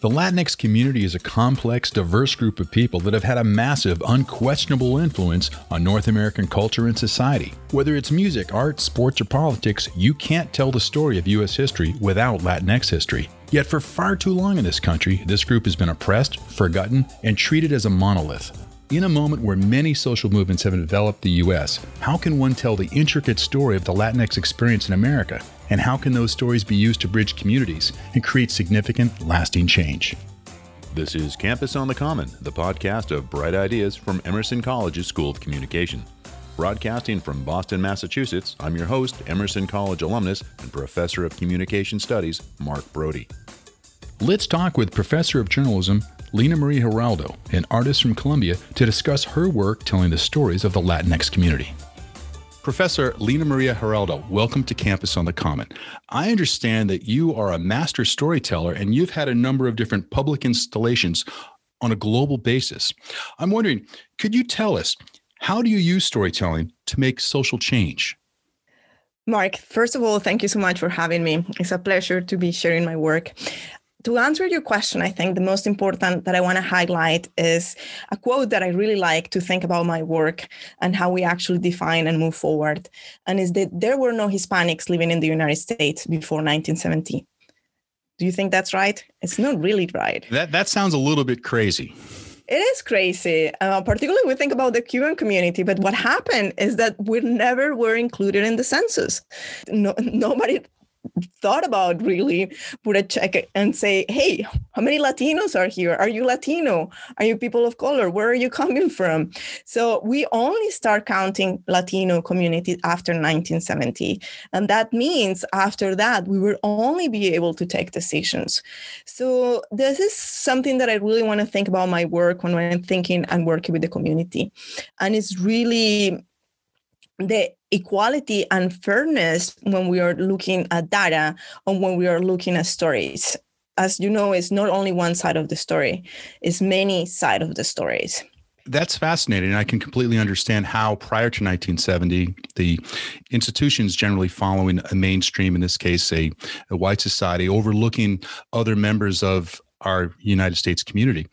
The Latinx community is a complex, diverse group of people that have had a massive, unquestionable influence on North American culture and society. Whether it's music, art, sports, or politics, you can't tell the story of U.S. history without Latinx history. Yet, for far too long in this country, this group has been oppressed, forgotten, and treated as a monolith. In a moment where many social movements have developed the U.S., how can one tell the intricate story of the Latinx experience in America? And how can those stories be used to bridge communities and create significant, lasting change? This is Campus on the Common, the podcast of bright ideas from Emerson College's School of Communication. Broadcasting from Boston, Massachusetts, I'm your host, Emerson College alumnus and professor of communication studies, Mark Brody. Let's talk with Professor of Journalism Lina Maria Giraldo, an artist from Colombia, to discuss her work telling the stories of the Latinx community. Professor Lina Maria Giraldo, welcome to Campus on the Common. I understand that you are a master storyteller and you've had a number of different public installations on a global basis. I'm wondering, could you tell us how do you use storytelling to make social change? Mark, first of all, thank you so much for having me. It's a pleasure to be sharing my work to answer your question, I think the most important that I want to highlight is a quote that I really like to think about my work and how we actually define and move forward. And is that there were no Hispanics living in the United States before 1970. Do you think that's right? It's not really right. That that sounds a little bit crazy. It is crazy, uh, particularly we think about the Cuban community. But what happened is that we never were included in the census. No, nobody thought about really put a check and say hey how many latinos are here? Are you latino? Are you people of color? Where are you coming from? So we only start counting latino communities after 1970 and that means after that we will only be able to take decisions. So this is something that i really want to think about my work when i'm thinking and working with the community. And it's really the equality and fairness when we are looking at data and when we are looking at stories as you know it's not only one side of the story it's many side of the stories that's fascinating. I can completely understand how prior to 1970, the institutions generally following a mainstream, in this case, a, a white society, overlooking other members of our United States community.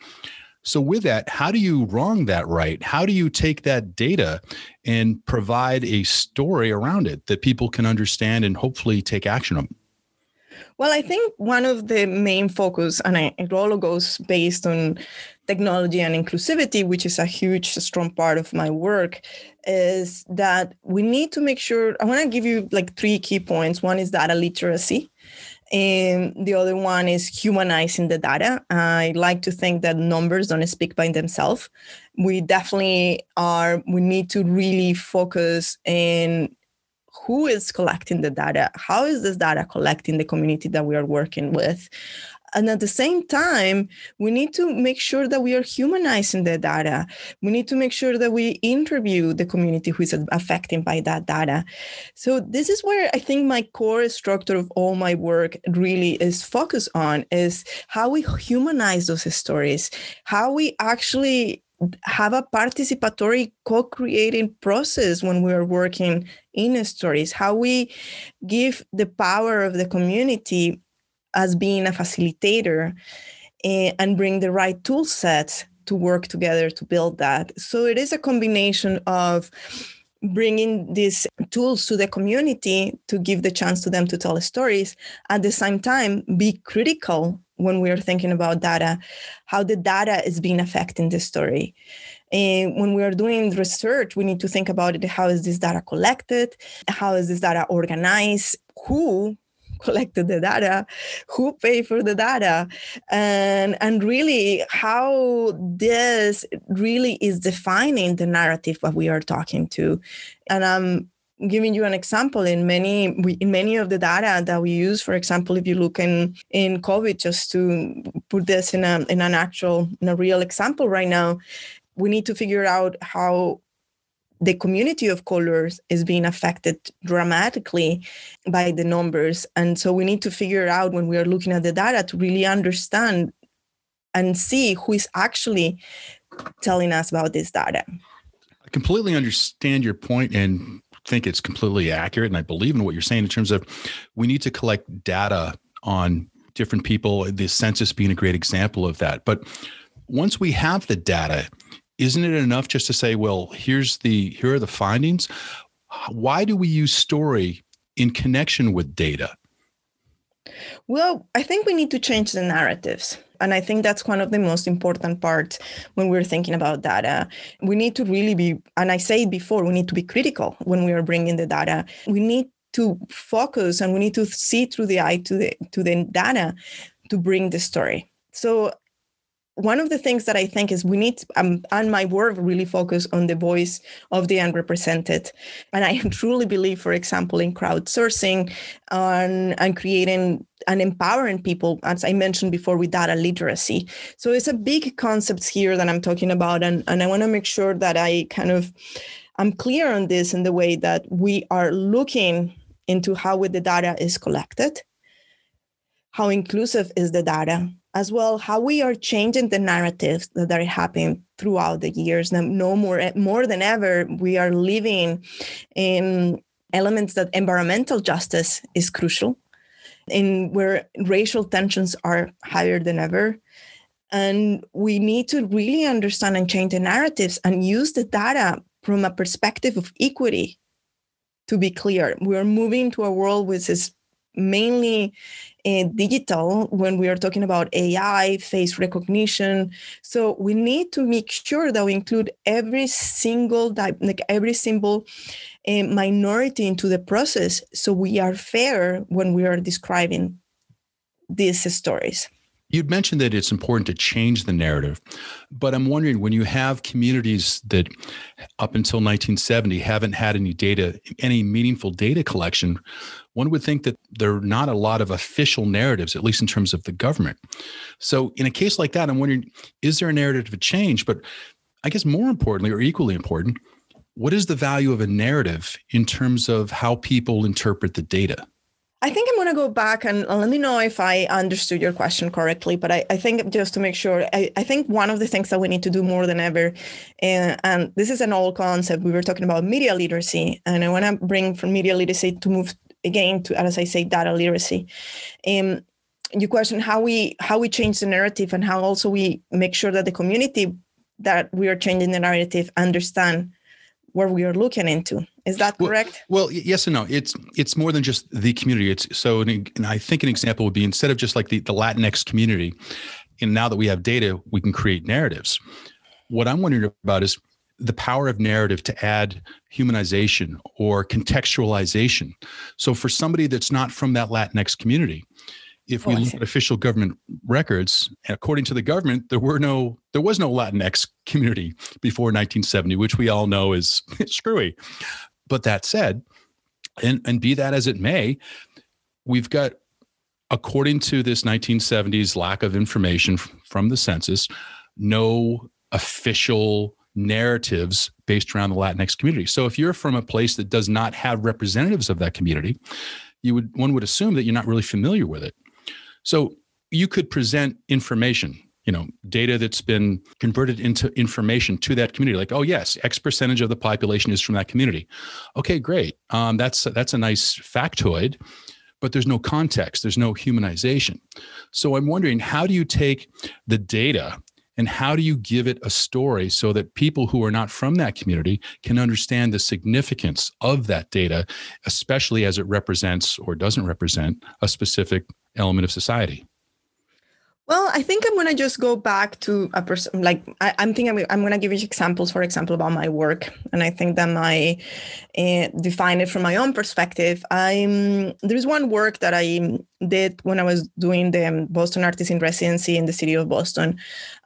So, with that, how do you wrong that right? How do you take that data and provide a story around it that people can understand and hopefully take action on? Well, I think one of the main focus, and it all goes based on technology and inclusivity, which is a huge, strong part of my work, is that we need to make sure. I want to give you like three key points. One is data literacy. And the other one is humanizing the data. I like to think that numbers don't speak by themselves. We definitely are, we need to really focus in who is collecting the data how is this data collecting the community that we are working with and at the same time, we need to make sure that we are humanizing the data. We need to make sure that we interview the community who is affected by that data. So this is where I think my core structure of all my work really is focused on is how we humanize those stories, how we actually have a participatory co-creating process when we are working in stories how we give the power of the community as being a facilitator eh, and bring the right tool sets to work together to build that. So it is a combination of bringing these tools to the community to give the chance to them to tell stories. At the same time be critical when we are thinking about data how the data is being affecting the story. And when we are doing research we need to think about it how is this data collected? How is this data organized? Who collected the data, who paid for the data, and and really how this really is defining the narrative that we are talking to. And I'm giving you an example in many in many of the data that we use for example if you look in in covid just to put this in a in an actual in a real example right now we need to figure out how the community of colors is being affected dramatically by the numbers. And so we need to figure out when we are looking at the data to really understand and see who is actually telling us about this data. I completely understand your point and think it's completely accurate. And I believe in what you're saying in terms of we need to collect data on different people, the census being a great example of that. But once we have the data, isn't it enough just to say, well, here's the here are the findings? Why do we use story in connection with data? Well, I think we need to change the narratives. And I think that's one of the most important parts when we're thinking about data. We need to really be, and I said before, we need to be critical when we are bringing the data. We need to focus and we need to see through the eye to the to the data to bring the story. So one of the things that I think is we need, um, and my work really focus on the voice of the unrepresented. And I truly believe, for example, in crowdsourcing and, and creating and empowering people, as I mentioned before, with data literacy. So it's a big concepts here that I'm talking about. And, and I want to make sure that I kind of, I'm clear on this in the way that we are looking into how the data is collected, how inclusive is the data, as well how we are changing the narratives that are happening throughout the years. Now no more eh, more than ever we are living in elements that environmental justice is crucial in where racial tensions are higher than ever. And we need to really understand and change the narratives and use the data from a perspective of equity to be clear. We are moving to a world which is mainly digital when we are talking about AI, face recognition. So we need to make sure that we include every single like every single uh, minority into the process, so we are fair when we are describing these stories. You'd mentioned that it's important to change the narrative, but I'm wondering when you have communities that up until 1970 haven't had any data, any meaningful data collection, one would think that there are not a lot of official narratives, at least in terms of the government. So, in a case like that, I'm wondering is there a narrative of change? But I guess more importantly, or equally important, what is the value of a narrative in terms of how people interpret the data? I think I'm going to go back and let me know if I understood your question correctly. But I, I think just to make sure, I, I, think one of the things that we need to do more than ever, and, and this is an old concept, we were talking about media literacy, and I want to bring from media literacy to move again to, as I say, data literacy. Um, you question how we how we change the narrative and how also we make sure that the community that we are changing the narrative understand where we are looking into. Is that correct? Well, well, yes and no. It's it's more than just the community. It's so, and I think an example would be instead of just like the, the Latinx community, and now that we have data, we can create narratives. What I'm wondering about is the power of narrative to add humanization or contextualization. So for somebody that's not from that Latinx community, if we oh, look at official government records, according to the government, there were no there was no Latinx community before 1970, which we all know is screwy. But that said, and, and be that as it may, we've got, according to this 1970s lack of information from the census, no official narratives based around the Latinx community. So if you're from a place that does not have representatives of that community, you would one would assume that you're not really familiar with it. So you could present information, you know, data that's been converted into information to that community. Like, oh yes, X percentage of the population is from that community. Okay, great. Um, that's that's a nice factoid, but there's no context. There's no humanization. So I'm wondering, how do you take the data and how do you give it a story so that people who are not from that community can understand the significance of that data, especially as it represents or doesn't represent a specific element of society? Well, I think I'm to just go back to a person. Like I, am thinking, I'm, I'm to give you examples, for example, about my work, and I think that my uh, define it from my own perspective. I'm there's one work that I did when I was doing the Boston Artist in Residency in the city of Boston,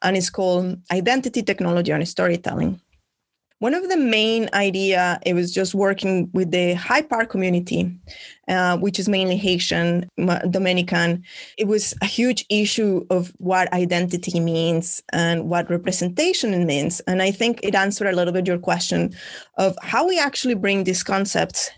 and it's called Identity, Technology, and Storytelling one of the main idea it was just working with the Hyde Park community uh, which is mainly haitian dominican. It was a huge issue of what identity means and what representation means. And i think it answered a little bit your question of how we actually bring these concepts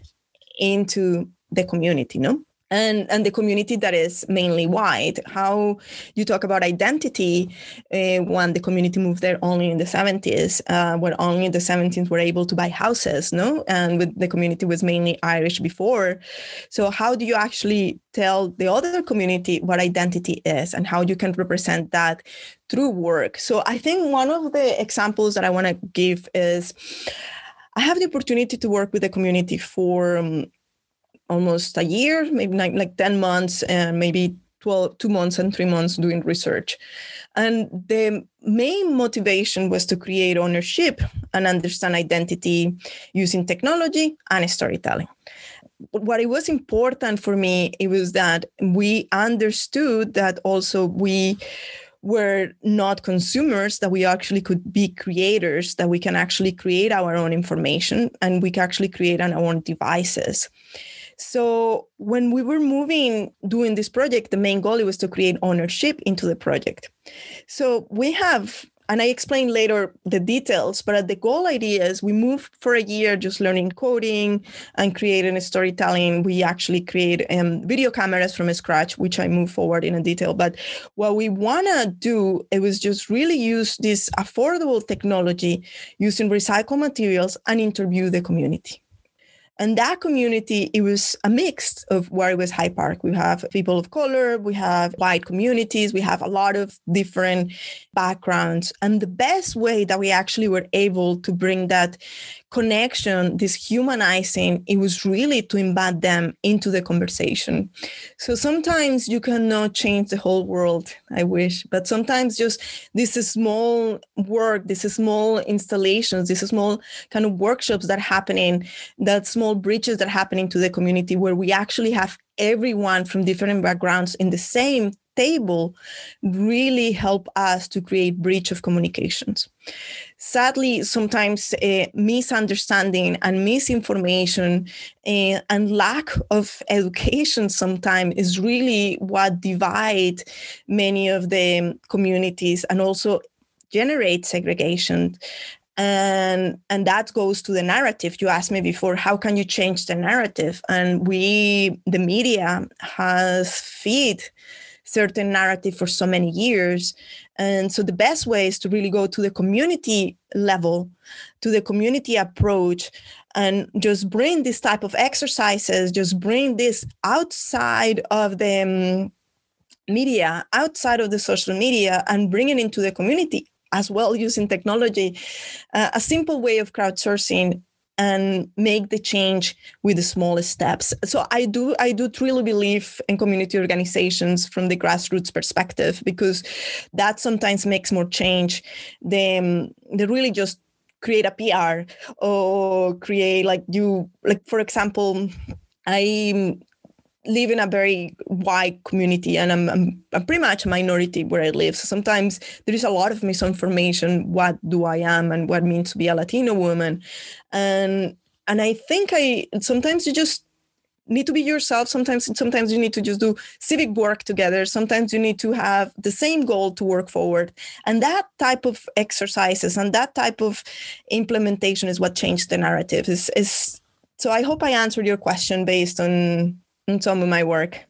into the community no and and the community that is mainly white. How you talk about identity uh, when the community moved there only in the 70s uh, when only the 70s were able to buy houses no? And with the community was mainly irish before. So how do you actually tell the other community what identity is and how you can represent that through work? So i think one of the examples that i want to give is i have the opportunity to work with the community for um, almost a year, maybe like, like 10 months and maybe 12, two months and three months doing research. And the main motivation was to create ownership and understand identity using technology and storytelling. What it was important for me, it was that we understood that also we were not consumers, that we actually could be creators, that we can actually create our own information and we can actually create our own devices. So when we were moving doing this project, the main goal was to create ownership into the project. So we have and I explain later the details, but at the goal idea is we moved for a year just learning coding and creating storytelling. We actually create um, video cameras from scratch, which I move forward in a detail. But what we want to do, it was just really use this affordable technology using recycled materials and interview the community. And that community, it was a mix of where it was Hyde Park. We have people of color, we have white communities, we have a lot of different backgrounds. And the best way that we actually were able to bring that connection, this humanizing, it was really to embed them into the conversation. So sometimes you cannot change the whole world, I wish, but sometimes just this small work, this small installations, this small kind of workshops that are happening, that small bridges that are happening to the community where we actually have everyone from different backgrounds in the same table really help us to create breach of communications sadly sometimes uh, misunderstanding and misinformation uh, and lack of education sometimes is really what divide many of the communities and also generate segregation. And and that goes to the narrative. You asked me before how can you change the narrative? And we the media has feed certain narrative for so many years. And so the best way is to really go to the community level, to the community approach, and just bring this type of exercises, just bring this outside of the um, media, outside of the social media, and bring it into the community as well using technology. Uh, a simple way of crowdsourcing and make the change with the smallest steps. So i do i do truly believe in community organizations from the grassroots perspective because that sometimes makes more change than they really just create a pr or create like you like for example i live in a very white community and I'm, I'm, I'm, pretty much a minority where I live. So sometimes there is a lot of misinformation. What do I am and what means to be a Latino woman? And and I think I sometimes you just need to be yourself. Sometimes sometimes you need to just do civic work together. Sometimes you need to have the same goal to work forward. And that type of exercises and that type of implementation is what changed the narrative. Is is so I hope I answered your question based on in some of my work.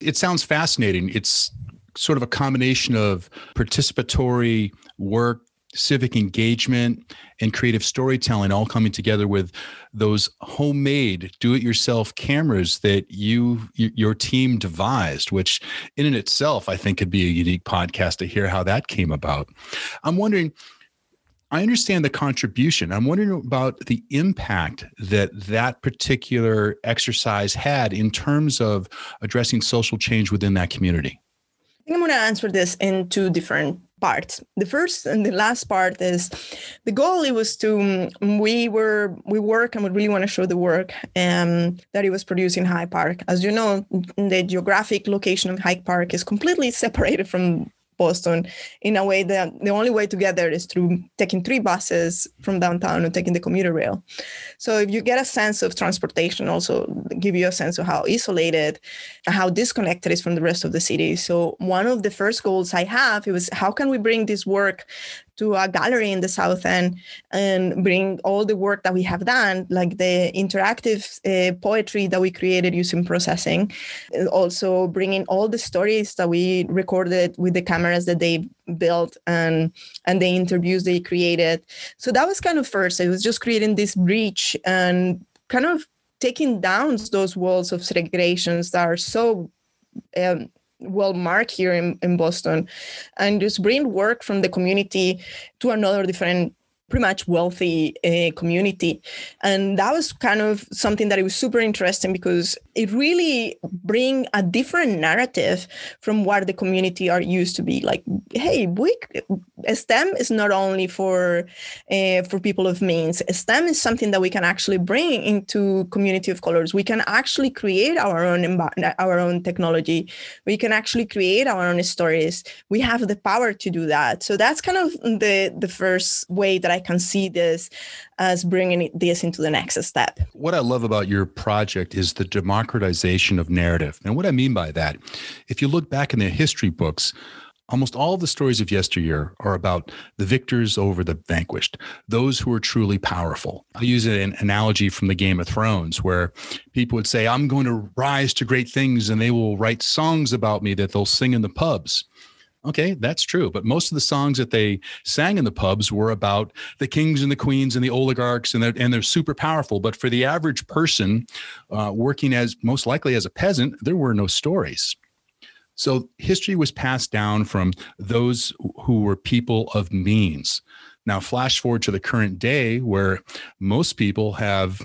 It sounds fascinating. It's sort of a combination of participatory work, civic engagement, and creative storytelling all coming together with those homemade do-it-yourself cameras that you your team devised which in and itself i think could be a unique podcast to hear how that came about i'm wondering I understand the contribution. I'm wondering about the impact that that particular exercise had in terms of addressing social change within that community. I think I'm going to answer this in two different parts. The first and the last part is the goal. It was to um, we were we work and we really want to show the work um, that it was produced in Hyde Park. As you know, the geographic location of Hyde Park is completely separated from Boston in a way that the only way to get there is through taking three buses from downtown and taking the commuter rail. So if you get a sense of transportation, also give you a sense of how isolated, and how disconnected is from the rest of the city. So one of the first goals I have was how can we bring this work to a gallery in the South End and bring all the work that we have done, like the interactive uh, poetry that we created using processing, also bringing all the stories that we recorded with the cameras that they built and and the interviews they created. So that was kind of first. It was just creating this breach and kind of taking down those walls of segregations that are so um, well marked here in, in Boston and just bring work from the community to another different pretty much wealthy uh, community. And that was kind of something that it was super interesting because it really bring a different narrative from what the community are used to be. Like hey we stem is not only for uh, for people of means. Stem is something that we can actually bring into community of colors. We can actually create our own our own technology. We can actually create our own stories. We have the power to do that. So that's kind of the the first way that i can see this as bringing this into the next step what i love about your project is the democratization of narrative. And what I mean by that, if you look back in the history books, almost all the stories of yesteryear are about the victors over the vanquished, those who are truly powerful. I use an analogy from the Game of Thrones where people would say, I'm going to rise to great things and they will write songs about me that they'll sing in the pubs. Okay, that's true. But most of the songs that they sang in the pubs were about the kings and the queens and the oligarchs, and they're, and they're super powerful. But for the average person uh, working as most likely as a peasant, there were no stories. So history was passed down from those who were people of means. Now, flash forward to the current day where most people have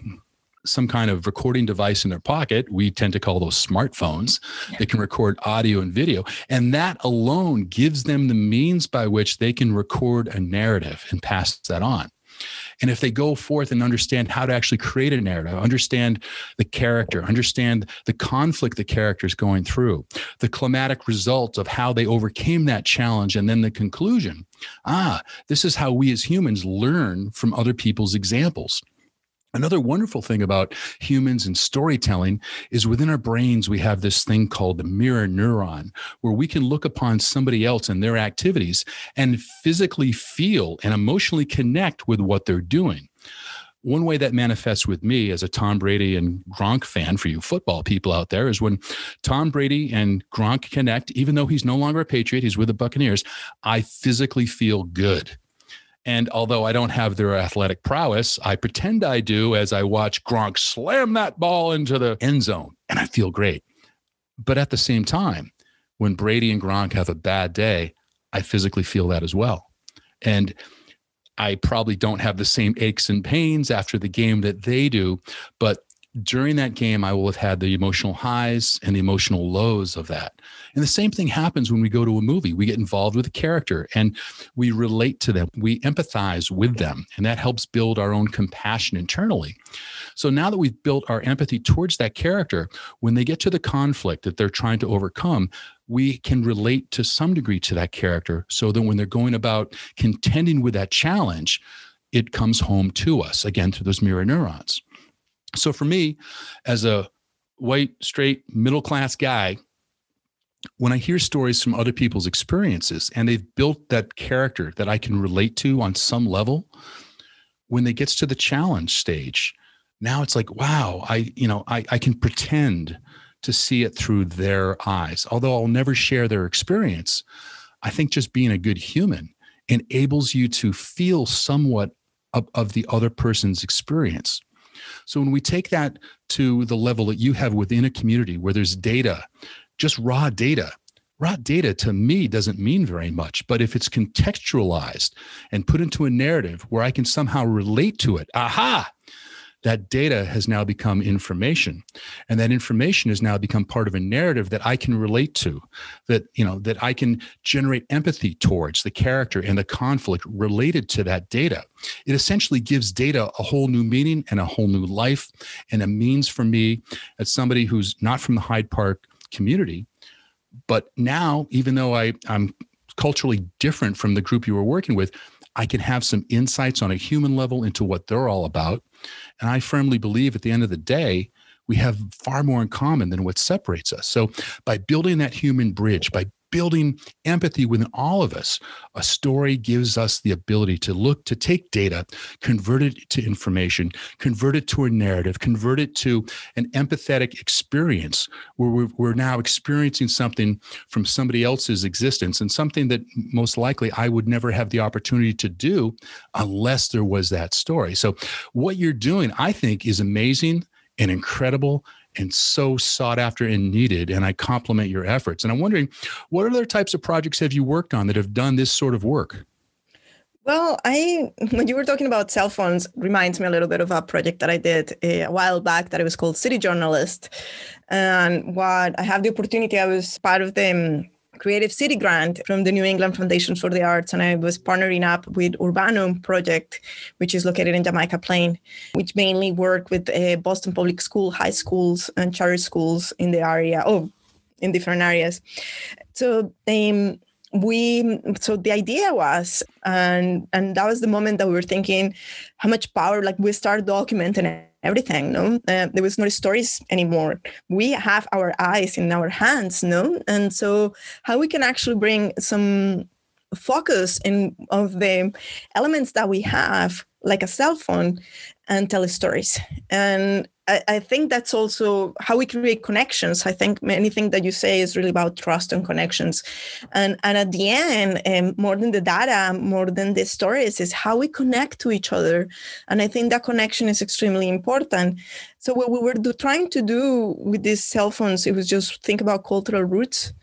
some kind of recording device in their pocket. We tend to call those smartphones. They can record audio and video. And that alone gives them the means by which they can record a narrative and pass that on. And if they go forth and understand how to actually create a narrative, understand the character, understand the conflict the character is going through, the climatic result of how they overcame that challenge, and then the conclusion ah, this is how we as humans learn from other people's examples. Another wonderful thing about humans and storytelling is within our brains, we have this thing called the mirror neuron, where we can look upon somebody else and their activities and physically feel and emotionally connect with what they're doing. One way that manifests with me as a Tom Brady and Gronk fan for you football people out there is when Tom Brady and Gronk connect, even though he's no longer a Patriot, he's with the Buccaneers, I physically feel good and although I don't have their athletic prowess, I pretend I do as I watch Gronk slam that ball into the end zone and I feel great. But at the same time, when Brady and Gronk have a bad day, I physically feel that as well. And I probably don't have the same aches and pains after the game that they do, but during that game, I will have had the emotional highs and the emotional lows of that. And the same thing happens when we go to a movie. We get involved with a character and we relate to them, we empathize with them, and that helps build our own compassion internally. So now that we've built our empathy towards that character, when they get to the conflict that they're trying to overcome, we can relate to some degree to that character so that when they're going about contending with that challenge, it comes home to us again through those mirror neurons. So for me, as a white, straight, middle class guy, when I hear stories from other people's experiences and they've built that character that I can relate to on some level, when they gets to the challenge stage, now it's like, wow, I, you know, I, I can pretend to see it through their eyes. Although I'll never share their experience, I think just being a good human enables you to feel somewhat of, of the other person's experience. So when we take that to the level that you have within a community where there's data, just raw data, raw data to me doesn't mean very much. But if it's contextualized and put into a narrative where I can somehow relate to it, aha, that data has now become information. And that information has now become part of a narrative that i can relate to that you know that i can generate empathy towards the character and the conflict related to that data. It essentially gives data a whole new meaning and a whole new life and a means for me as somebody who's not from the hyde park community. But now even though I, i'm culturally different from the group you were working with I can have some insights on a human level into what they're all about. And I firmly believe at the end of the day, we have far more in common than what separates us. So by building that human bridge, by building empathy within all of us. A story gives us the ability to look, to take data, convert it to information, convert it to a narrative, convert it to an empathetic experience where we're, now experiencing something from somebody else's existence and something that most likely I would never have the opportunity to do unless there was that story. So, what you're doing, I think, is amazing and incredible and so sought after and needed. And I compliment your efforts. And I'm wondering, what other types of projects have you worked on that have done this sort of work? Well, I when you were talking about cell phones, reminds me a little bit of a project that I did eh, a while back that it was called City Journalist. And what I have the opportunity, I was part of the Creative City Grant from the New England Foundation for the Arts, and I was partnering up with Urbano Project, which is located in Jamaica Plain, which mainly work with uh, Boston Public School, high schools, and charter schools in the area, oh, in different areas. So um, we so the idea was and and that was the moment that we were thinking how much power like we start documenting everything no? Uh, there was no stories anymore. We have our eyes in our hands no? And so how we can actually bring some focus in of the elements that we have like a cell phone and tell stories. And I, I, think that's also how we create connections. I think anything that you say is really about trust and connections. And, and at the end, um, more than the data, more than the stories, is how we connect to each other. And I think that connection is extremely important. So what we were do, trying to do with these cell phones, it was just think about cultural roots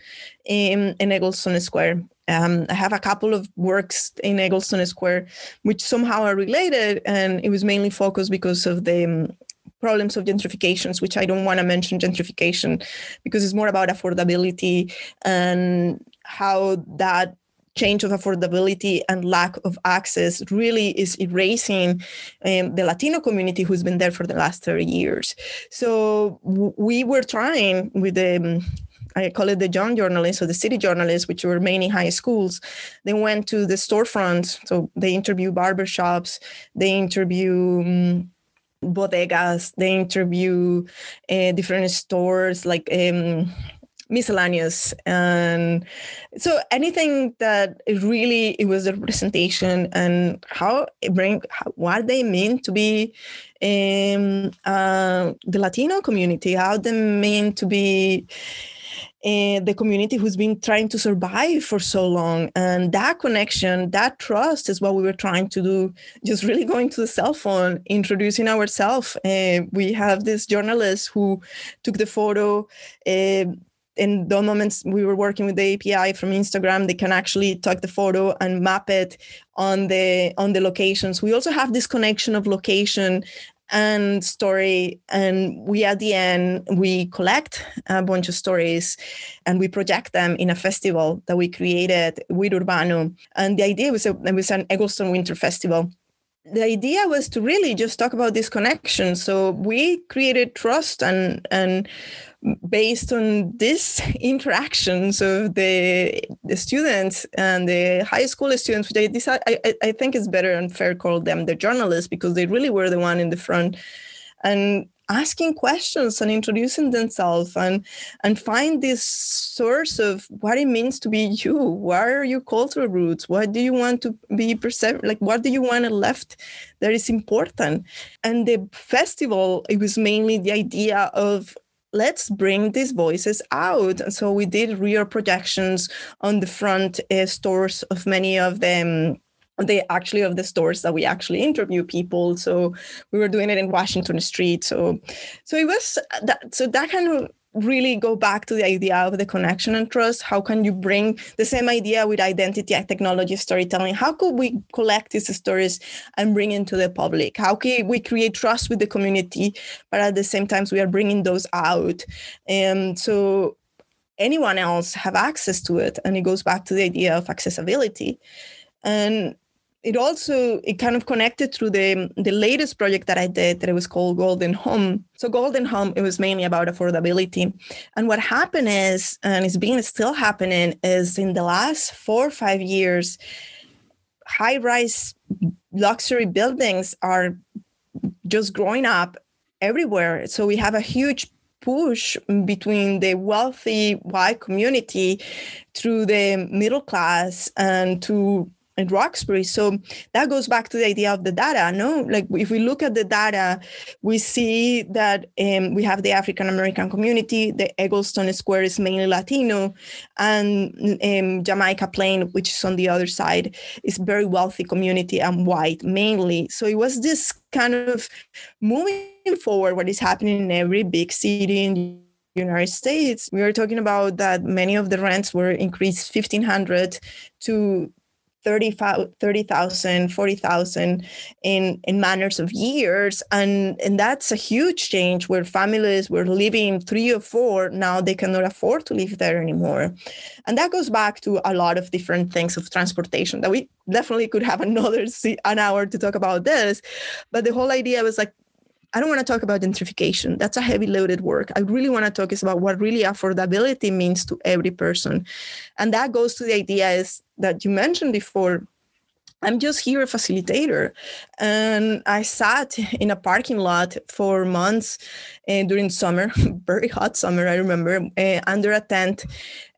in, in Egleston Square. Um, I have a couple of works in Egleston Square which somehow are related, and it was mainly focused because of the um, problems of gentrifications, which I don't want to mention gentrification because it's more about affordability and how that change of affordability and lack of access really is erasing um, the Latino community who's been there for the last 30 years. So we were trying with the um, I call it the young journalists or the city journalists, which were mainly high schools. They went to the storefronts. So they interview barbershops, they interview um, bodegas, they interview uh, different stores like um, miscellaneous. And so anything that really it was a representation and how it bring what they mean to be um, uh, the latino community how they mean to be uh, the community who's been trying to survive for so long. And that connection, that trust is what we were trying to do, just really going to the cell phone, introducing ourselves. Uh, we have this journalist who took the photo. Uh, in the moments we were working with the API from Instagram, they can actually take the photo and map it on the on the locations. We also have this connection of location and story and we at the end we collect a bunch of stories and we project them in a festival that we created with Urbano and the idea was a, it was an egleston winter festival. The idea was to really just talk about this connection. So we created trust and and based on these interactions of the, the students and the high school students, which I, decide, I, I think it's better and fair call them the journalists because they really were the one in the front and asking questions and introducing themselves and and find this source of what it means to be you. What are your cultural roots? What do you want to be perceived like what do you want to left that is important? And the festival it was mainly the idea of let's bring these voices out. And so we did rear projections on the front uh, stores of many of them they actually of the stores that we actually interview people so we were doing it in washington street so so it was that so that kind of really go back to the idea of the connection and trust. How can you bring the same idea with identity and technology storytelling? How could we collect these stories and bring into the public? How can we create trust with the community but at the same time we are bringing those out? And so anyone else have access to it and it goes back to the idea of accessibility. And it also it kind of connected through the the latest project that I did that it was called Golden Home. So Golden Home it was mainly about affordability, and what happened is, and it's been still happening, is in the last four or five years, high rise luxury buildings are just growing up everywhere. So we have a huge push between the wealthy white community through the middle class and to in Roxbury. So that goes back to the idea of the data. No, like if we look at the data, we see that um, we have the African American community. The Egleston Square is mainly Latino, and um, Jamaica Plain, which is on the other side, is very wealthy community and white mainly. So it was this kind of moving forward what is happening in every big city in the United States, we are talking about that many of the rents were increased 1500 to 30,000, 40,000 in, in manners of years. And, and that's a huge change where families were living three or four, now they cannot afford to live there anymore. And that goes back to a lot of different things of transportation that we definitely could have another an hour to talk about this. But the whole idea was like, I don't want to talk about gentrification. That's a heavy loaded work. I really want to talk is about what really affordability means to every person. And that goes to the idea is that you mentioned before. I'm just here a facilitator. And I sat in a parking lot for months uh, during summer, very hot summer, I remember, uh, under a tent.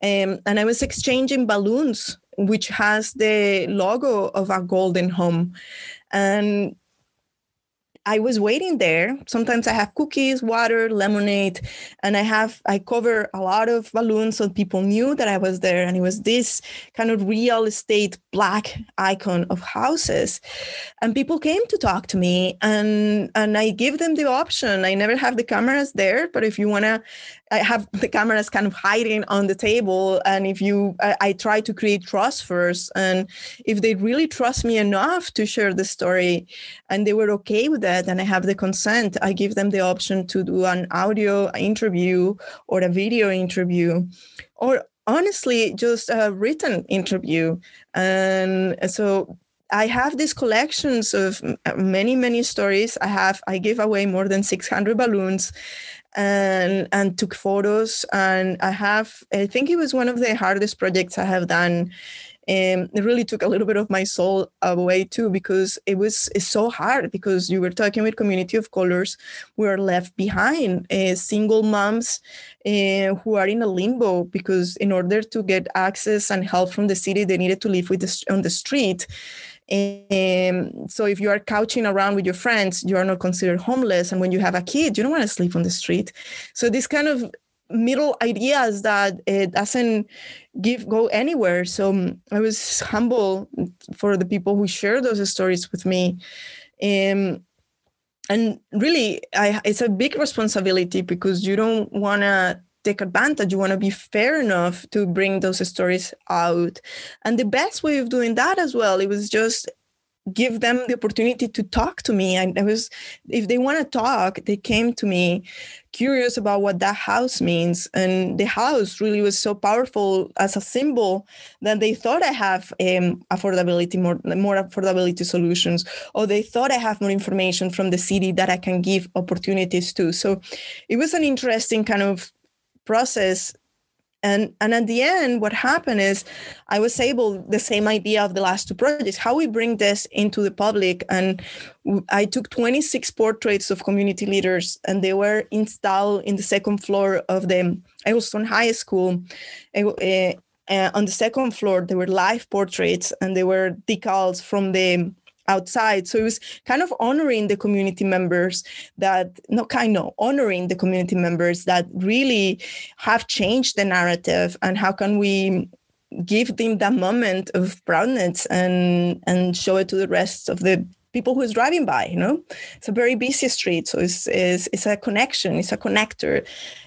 Um, and I was exchanging balloons, which has the logo of a golden home. And I was waiting there. Sometimes I have cookies, water, lemonade, and I have I cover a lot of balloons so people knew that I was there. And it was this kind of real estate black icon of houses. And people came to talk to me and and I give them the option. I never have the cameras there, but if you wanna I have the cameras kind of hiding on the table. And if you, I, I, try to create trust first. And if they really trust me enough to share the story and they were okay with that, and I have the consent, I give them the option to do an audio interview or a video interview or honestly just a written interview. And so I have these collections of many, many stories. I have, I give away more than 600 balloons and and took photos. And i have i think it was one of the hardest projects i have done. And it really took a little bit of my soul away too because it was it's so hard because you were talking with community of colors we are left behind uh, single moms uh, who are in a limbo because in order to get access and help from the city they needed to live with the, on the street um, so if you are couching around with your friends, you are not considered homeless. And when you have a kid, you don't want to sleep on the street. So this kind of middle ideas that it doesn't give go anywhere. So um, I was humble for the people who share those stories with me. Um, and really, I, it's a big responsibility because you don't want to take advantage. You want to be fair enough to bring those stories out. And the best way of doing that as well, it was just give them the opportunity to talk to me. And I was, if they want to talk, they came to me curious about what that house means. And the house really was so powerful as a symbol that they thought I have um, affordability, more, more affordability solutions, or they thought I have more information from the city that I can give opportunities to. So it was an interesting kind of process. And and at the end what happened is i was able the same idea of the last two projects how we bring this into the public. And i took 26 portraits of community leaders and they were installed in the second floor of the Egleston High School. Uh, on the second floor there were live portraits and they were decals from the outside. So it was kind of honoring the community members that, no, kind of honoring the community members that really have changed the narrative and how can we give them that moment of proudness and and show it to the rest of the people who is driving by you know it's a very busy street so it's it's, it's a connection it's a connector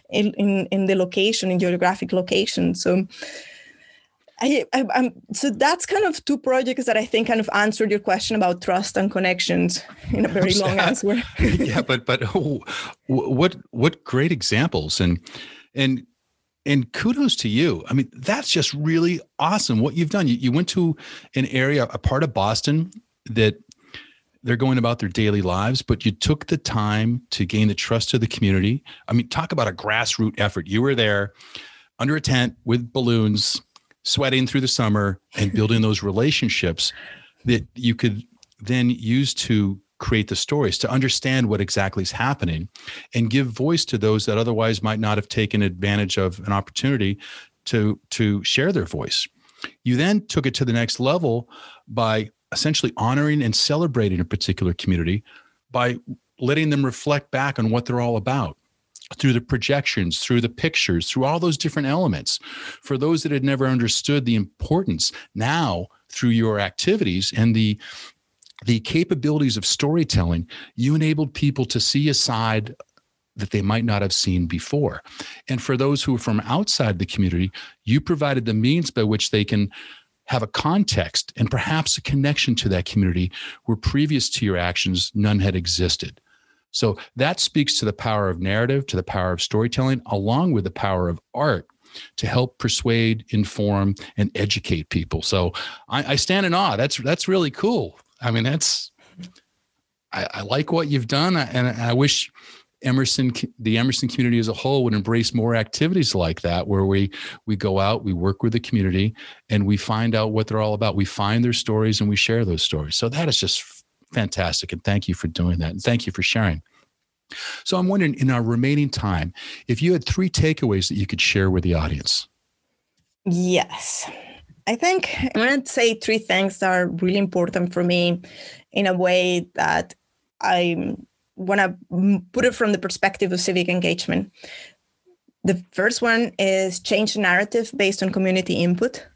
in, in in the location in geographic location so I, I, so that's kind of two projects that I think kind of answered your question about trust and connections in a very long answer. yeah, but but oh, what what great examples and and and kudos to you. I mean, that's just really awesome what you've done. You, you went to an area, a part of Boston that they're going about their daily lives, but you took the time to gain the trust of the community. I mean, talk about a grassroots effort. You were there under a tent with balloons sweating through the summer and building those relationships that you could then use to create the stories, to understand what exactly is happening, and give voice to those that otherwise might not have taken advantage of an opportunity to, to share their voice. You then took it to the next level by essentially honoring and celebrating a particular community by letting them reflect back on what they're all about through the projections, through the pictures, through all those different elements. For those that had never understood the importance, now through your activities and the the capabilities of storytelling, you enabled people to see a side that they might not have seen before. And for those who are from outside the community, you provided the means by which they can have a context and perhaps a connection to that community where previous to your actions none had existed. So that speaks to the power of narrative, to the power of storytelling, along with the power of art to help persuade, inform, and educate people. So I, I stand in awe. That's that's really cool. I mean, that's I, I like what you've done, and I wish Emerson, the Emerson community as a whole would embrace more activities like that, where we we go out, we work with the community, and we find out what they're all about. We find their stories and we share those stories. So that is just fantastic. And thank you for doing that. And thank you for sharing. So I'm wondering in our remaining time, if you had three takeaways that you could share with the audience. Yes. I think I'm going to say three things that are really important for me in a way that I want to put it from the perspective of civic engagement. The first one is change the narrative based on community input.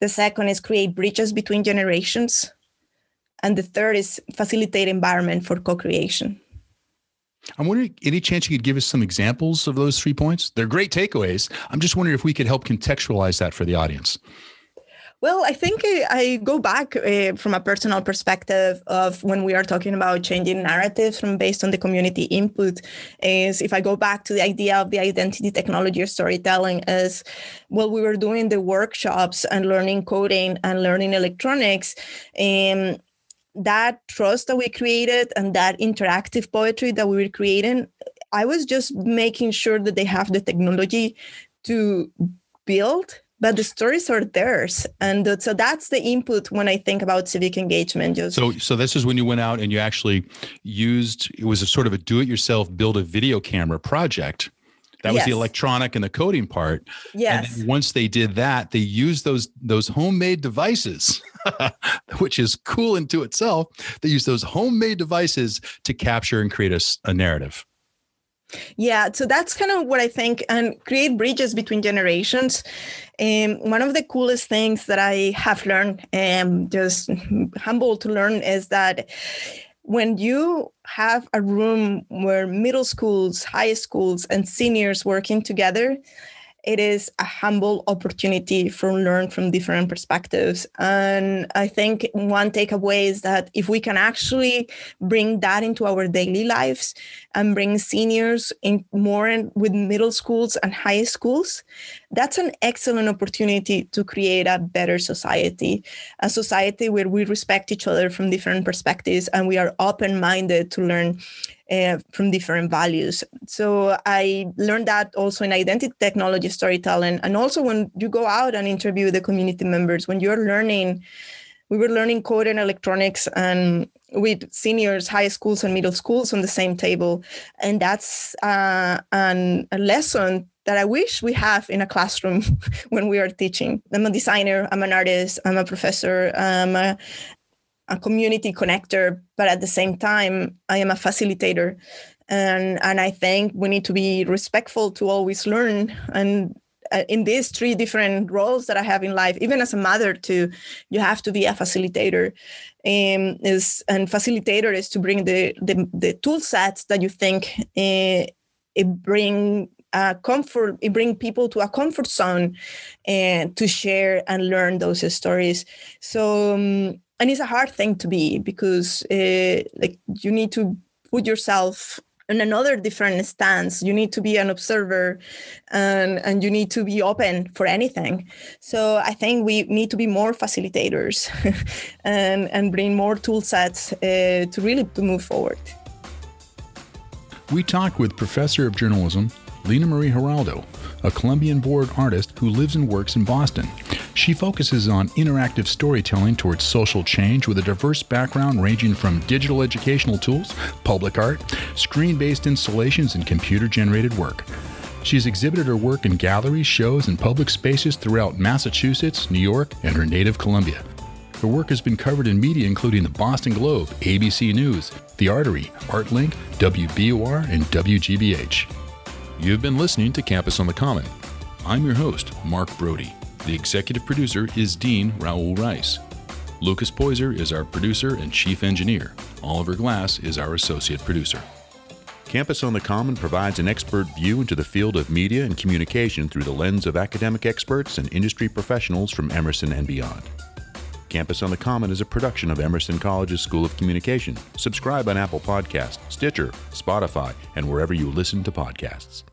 The second is create bridges between generations. And the third is facilitate environment for co-creation. I'm wondering, any chance you could give us some examples of those three points? They're great takeaways. I'm just wondering if we could help contextualize that for the audience. Well, I think I, go back uh, from a personal perspective of when we are talking about changing narratives from based on the community input. Is if I go back to the idea of the identity technology or storytelling, as well, we were doing the workshops and learning coding and learning electronics. Um, that trust that we created and that interactive poetry that we were creating, I was just making sure that they have the technology to build but the stories are theirs. And so that's the input when i think about civic engagement just so so this is when you went out and you actually used it was a sort of a do-it-yourself build a video camera project that was yes. the electronic and the coding part. Yes. And once they did that, they used those those homemade devices, which is cool into itself. They used those homemade devices to capture and create a, a narrative. Yeah, so that's kind of what I think, and create bridges between generations. Um, one of the coolest things that I have learned, and um, just humble to learn, is that when you have a room where middle schools, high schools, and seniors working together, it is a humble opportunity for learn from different perspectives. And i think one takeaway is that if we can actually bring that into our daily lives and bring seniors in more in, with middle schools and high schools that's an excellent opportunity to create a better society a society where we respect each other from different perspectives and we are open-minded to learn uh, from different values. So I learned that also in identity technology storytelling. And also when you go out and interview the community members, when you're learning, we were learning code and electronics and with seniors, high schools and middle schools on the same table. And that's uh, an, a lesson that I wish we have in a classroom when we are teaching. I'm a designer, I'm an artist, I'm a professor, I'm a, a community connector, but at the same time, I am a facilitator. And, and I think we need to be respectful to always learn. And in these three different roles that I have in life, even as a mother, too, you have to be a facilitator. Um, is and facilitator is to bring the the, the tool sets that you think uh, it bring uh, comfort it bring people to a comfort zone and to share and learn those stories so um, and it's a hard thing to be because uh, like you need to put yourself in another different stance. You need to be an observer and and you need to be open for anything. So i think we need to be more facilitators and and bring more tool sets uh, to really to move forward. We talked with professor of journalism Lina Maria Giraldo a colombian born artist who lives and works in boston She focuses on interactive storytelling towards social change with a diverse background ranging from digital educational tools, public art, screen based installations, and computer generated work. She's exhibited her work in galleries, shows, and public spaces throughout Massachusetts, New York, and her native Colombia. Her work has been covered in media including the Boston Globe, ABC News, The Artery, ArtLink, WBUR, and WGBH. You've been listening to Campus on the Common. I'm your host, Mark Brody. The executive producer is Dean Raul Reis. Lucas Poyser is our producer and chief engineer. Oliver Glass is our associate producer. Campus on the Common provides an expert view into the field of media and communication through the lens of academic experts and industry professionals from Emerson and beyond. Campus on the Common is a production of Emerson College's School of Communication. Subscribe on Apple Podcasts, Stitcher, Spotify, and wherever you listen to podcasts.